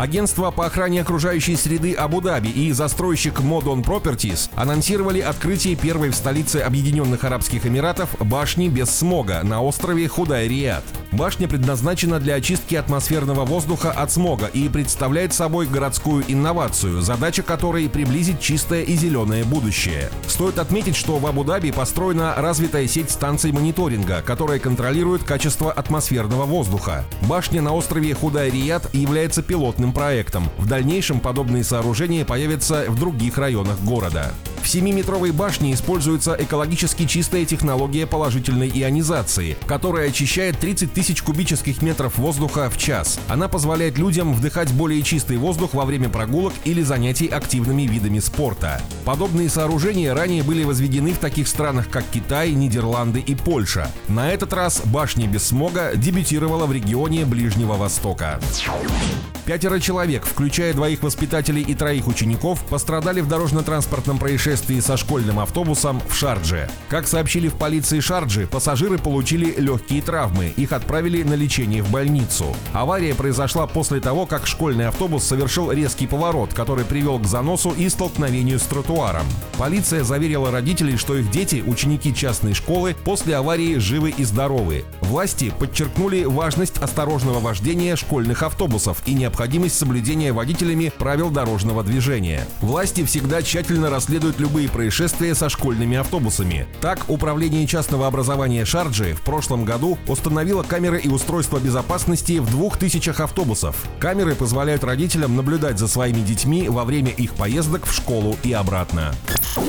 Агентство по охране окружающей среды Абу-Даби и застройщик Modon Properties анонсировали открытие первой в столице Объединенных Арабских Эмиратов башни без смога на острове Худай-Риад. Башня предназначена для очистки атмосферного воздуха от смога и представляет собой городскую инновацию, задача которой приблизить чистое и зеленое будущее. Стоит отметить, что в Абу-Даби построена развитая сеть станций мониторинга, которая контролирует качество атмосферного воздуха. Башня на острове Худай-Рият является пилотным проектом. В дальнейшем подобные сооружения появятся в других районах города. В 7-метровой башне используется экологически чистая технология положительной ионизации, которая очищает 30 тысяч кубических метров воздуха в час. Она позволяет людям вдыхать более чистый воздух во время прогулок или занятий активными видами спорта. Подобные сооружения ранее были возведены в таких странах, как Китай, Нидерланды и Польша. На этот раз башня без смога дебютировала в регионе Ближнего Востока. Пятеро человек, включая двоих воспитателей и троих учеников, пострадали в дорожно-транспортном происшествии со школьным автобусом в Шардже. Как сообщили в полиции Шарджи, пассажиры получили легкие травмы. Их отправили на лечение в больницу. Авария произошла после того, как школьный автобус совершил резкий поворот, который привел к заносу и столкновению с тротуаром. Полиция заверила родителей, что их дети, ученики частной школы, после аварии живы и здоровы. Власти подчеркнули важность осторожного вождения школьных автобусов и необходимость соблюдения водителями правил дорожного движения. Власти всегда тщательно расследуют любые происшествия со школьными автобусами. Так, Управление частного образования Шарджи в прошлом году установило камеры и устройства безопасности в двух тысячах автобусов. Камеры позволяют родителям наблюдать за своими детьми во время их поездок в школу и обратно.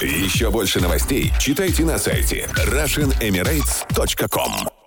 Еще больше новостей читайте на сайте RussianEmirates.com